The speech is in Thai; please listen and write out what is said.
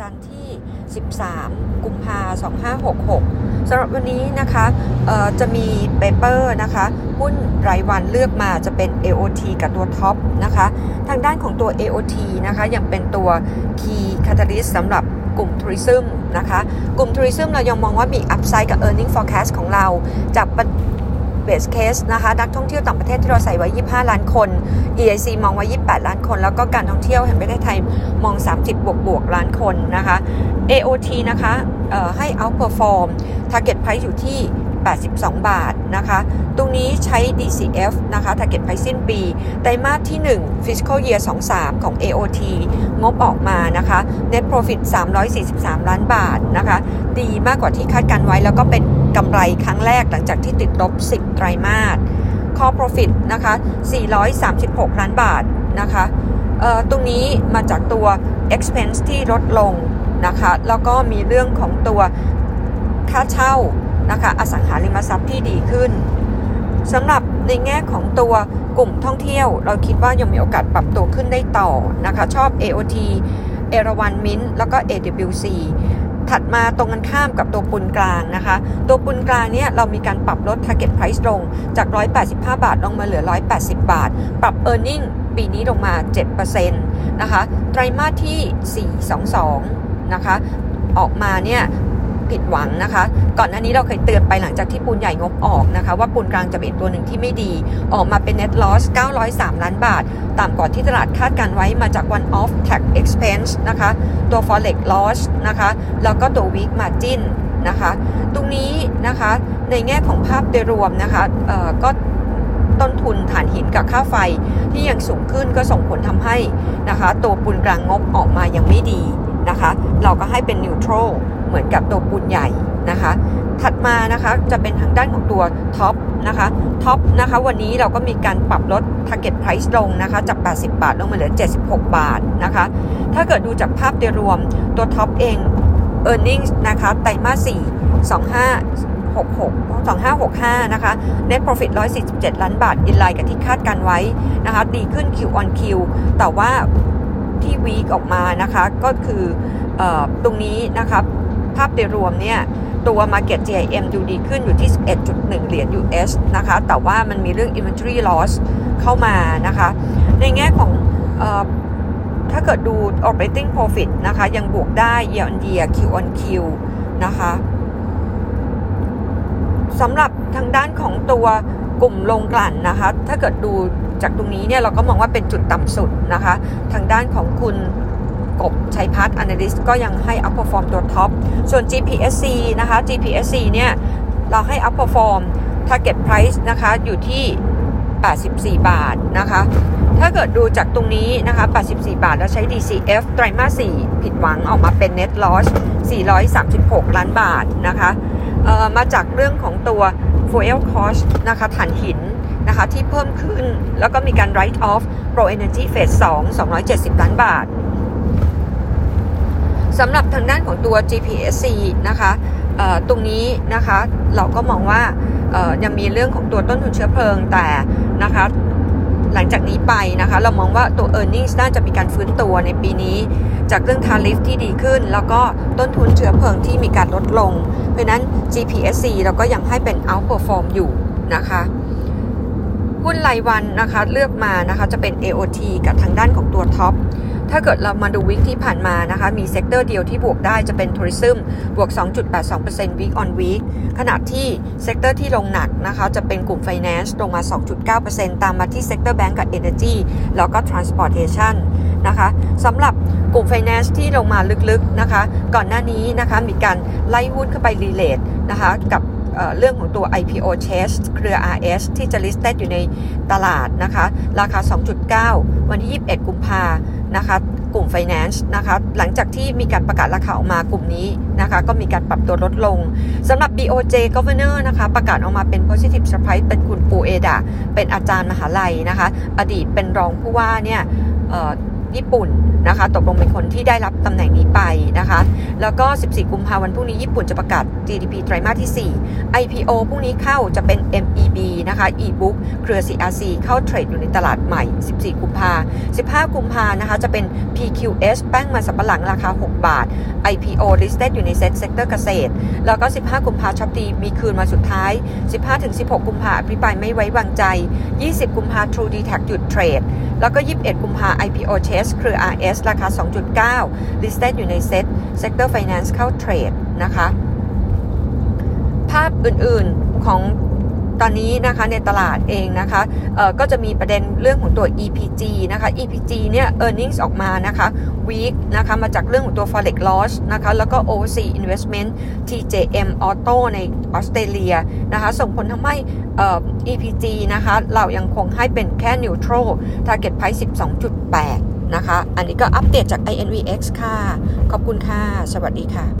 จันทร์ที่ 13 กุมภา2566สำหรับวันนี้นะคะจะมี paper นะคะ หุ้นรายวันเลือกมาจะเป็น AOT กับตัว TOP นะคะ ทางด้านของตัว AOT นะคะยังเป็นตัว Key Catalyst สำหรับกลุ่ม tourism นะคะ กลุ่ม tourism เรายังมองว่ามี upside กับ e a r n i n g forecast ของเราจาก base case นะคะนักท่องเที่ยวต่างประเทศที่เราใส่ไว้ 25 ล้านคน EIC มองไว้ 28 ล้านคน แล้วก็การท่องเที่ยวแห่งประเทศไทยมอง 30 บวกบวกล้านคนนะคะ AOT นะคะให้ outperform target price อยู่ที่ 82 บาทนะคะ ตรงนี้ใช้ DCF นะคะ target price สิ้นปี ไตรมาสที่ 1 fiscal year 23 ของ AOT งบออกมานะคะ net profit 343 ล้านบาทนะคะ ดีมากกว่าที่คาดการไว้แล้วก็เป็น กำไรครั้งแรกหลังจากที่ติดลบ 10 ไตรมาส core profit นะคะ 436 ล้านบาทนะคะตรงนี้มาจากตัว expense ที่ลดลงนะคะ แล้วก็มีเรื่องของตัวค่าเช่านะคะอสังหาริมทรัพย์ที่ดีขึ้นสำหรับในแง่ของตัวกลุ่มท่องเที่ยว เราคิดว่ายังมีโอกาสปรับตัวขึ้นได้ต่อนะคะ ชอบ AOT เอราวันมินแล้วก็ AWC ถัดมาตรงกันข้ามกับตัวปุนกลางนะคะ ตัวปุนกลางเนี่ยเรามีการปรับลด target price ลงจาก 185 บาทลงมาเหลือ 180 บาท ปรับ e a r n i n g ปีนี้ลงมา 7%นะคะ ไตรมาสที่ 422 นะคะ ออกมาเนี่ย ผิดหวังนะคะ ก่อนหน้านี้เราเคยเตือนไปหลังจากที่ปูนใหญ่งบออกนะคะ ว่าปูนกลางจะเป็นตัวหนึ่งที่ไม่ดี ออกมาเป็น net loss 903 ล้านบาท ต่ำกว่าที่ตลาดคาดการไว้มาจาก one off tax expense นะคะ ตัว forex loss นะคะ แล้วก็ตัว weak margin นะคะ ตรงนี้นะคะในแง่ของภาพโดยรวมนะคะก็ต้นทุนฐานหินกับค่าไฟที่ยังสูงขึ้นก็ส่งผลทำให้นะคะตัวปูนกลางงบออกมายังไม่ดี นะคะ เราก็ให้เป็นนิวทรัลเหมือนกับตัวปูนใหญ่นะคะ ถัดมานะคะจะเป็นทางด้านของตัวท็อปนะคะท็อปนะคะวันนี้เราก็มีการปรับลด target price ลงนะคะจาก 80 บาทลงมาเหลือ 76 บาทนะคะ ถ้าเกิดดูจากภาพโดยรวมตัวท็อปเอง e a r n i n g นะคะไตรมาส 4 25 66 2565 นะคะ net profit 147 ล้านบาท อินไลน์กับที่คาดการไว้นะคะ ดีขึ้น Q on Q แต่ว่า ที่วีกออกมานะคะก็คืออตรงนี้นะคะภาพโดยรวมเนี่ยตัว Market GIM ดูดีขึ้นอยู่ที่ 11.1 เหรียญ US นะคะแต่ว่ามันมีเรื่อง Inventory Loss เข้ามานะคะ ในแง่ของอถ้าเกิดดู Operating Profit นะคะยังบวกได้ Year on Year Q on Q นะคะ สำหรับทางด้านของตัวกลุ่มลงกลั่นนะคะ ถ้าเกิดดูจากตรงนี้เนี่ยเราก็มองว่าเป็นจุดต่ำสุดนะคะ ทางด้านของคุณกบชัยพัฒน์ Analyst ก็ยังให้ Upperform ตัวท็อป ส่วน GPSC นะคะ GPSC เนี่ยเราให้ Upperform Target Price นะคะอยู่ที่ 84 บาทนะคะ ถ้าเกิดดูจากตรงนี้นะคะ 84 บาท แล้วใช้ DCF ไตรมาส 4 ผิดหวังออกมาเป็น Net Loss 436 ล้านบาทนะคะ มาจากเรื่องของตัว Fuel Cost นะคะถ่านหินนะคะที่เพิ่มขึ้นแล้วก็มีการ write off Pro Energy Phase 2 270 ล้านบาทสำหรับทางด้านของตัว GPSC นะคะตรงนี้นะคะเราก็มองว่ายังมีเรื่องของตัวต้นทุนเชื้อเพลิงแต่นะคะหลังจากนี้ไปนะคะเรามองว่าตัว e a r n i n g น่าจะมีการฟื้นตัวในปีนี้ จากเรื่องทาริฟที่ดีขึ้น แล้วก็ต้นทุนเชื้อเพลิงที่มีการลดลง เพราะนั้น GPSC เราก็ยังให้เป็น outperform อยู่นะคะหุ้นรายวันนะคะเลือกมานะคะจะเป็น AOT กับทางด้านของตัว TOP ถ้าเกิดเรามาดู week ที่ผ่านมานะคะมี sector เดียวที่บวกได้จะเป็น tourism บวก 2.82% week on week ขณะที่ sector ที่ลงหนักนะคะจะเป็นกลุ่ม Finance ลงมา 2.9%ตามมาที่ sector แบงก์กับ Energy แล้วก็ Transportation นะคะสำหรับกลุ่ม Finance ที่ลงมาลึกๆนะคะ ก่อนหน้านี้นะคะมีการไล่หุ้นเข้าไป relate นะคะกับเรื่องของตัว IPO Chase เครือ RS ที่จะ listed อยู่ในตลาดนะคะ ราคา 2.9 วันที่ 21 กุมภานะคะ กลุ่ม Finance นะคะ หลังจากที่มีการประกาศราคาออกมากลุ่มนี้นะคะ ก็มีการปรับตัวลดลงสำหรับ BOJ Governor นะคะ ประกาศออกมาเป็น positive surprise เป็นคุณปูเอดาเป็นอาจารย์มหาลัยนะคะ อดีตเป็นรองผู้ว่าเนี่ย ญี่ปุ่นนะคะ ตกลงเป็นคนที่ได้รับตำแหน่งนี้ไปนะคะ แล้วก็ 14 กุมภาพันธ์พรุ่งนี้ญี่ปุ่นจะประกาศ GDP ไตรมาสที่ 4 IPO พรุ่งนี้เข้าจะเป็น MEB นะคะ e-book เครือ CRC เข้าเทรดอยู่ในตลาดใหม่ 14 กุมภา15 กุมภานะคะ จะเป็น PQS แป้งมันสำปะหลังราคา 6 บาท IPO listed อยู่ใน SET sector เกษตร แล้วก็ 15 กุมภาช็อปดีมีคืนมาสุดท้าย 15-16 กุมภาอภิปรายไม่ไว้วางใจ 20 กุมภา True d e t a c หยุดเทรด แล้วก็ 21 กุมภา IPO Chase เครือ RS ราคา 2.9 listed อยู่ในเซ็ต Sector Finance เข้าเทรดนะคะ ภาพอื่นๆของตอนนี้นะคะในตลาดเองนะคะก็จะมีประเด็นเรื่องของตัว EPG นะคะ EPG เนี่ย earnings ออกมานะคะ weak นะคะมาจากเรื่องของตัว forex loss นะคะแล้วก็ overseas investment TJM Auto ในออสเตรเลียนะคะส่งผลทำให้ EPG นะคะเรายังคงให้เป็นแค่ neutral target price 12.8 นะคะ อันนี้ก็อัปเดตจาก INVX ค่ะ ขอบคุณค่ะ สวัสดีค่ะ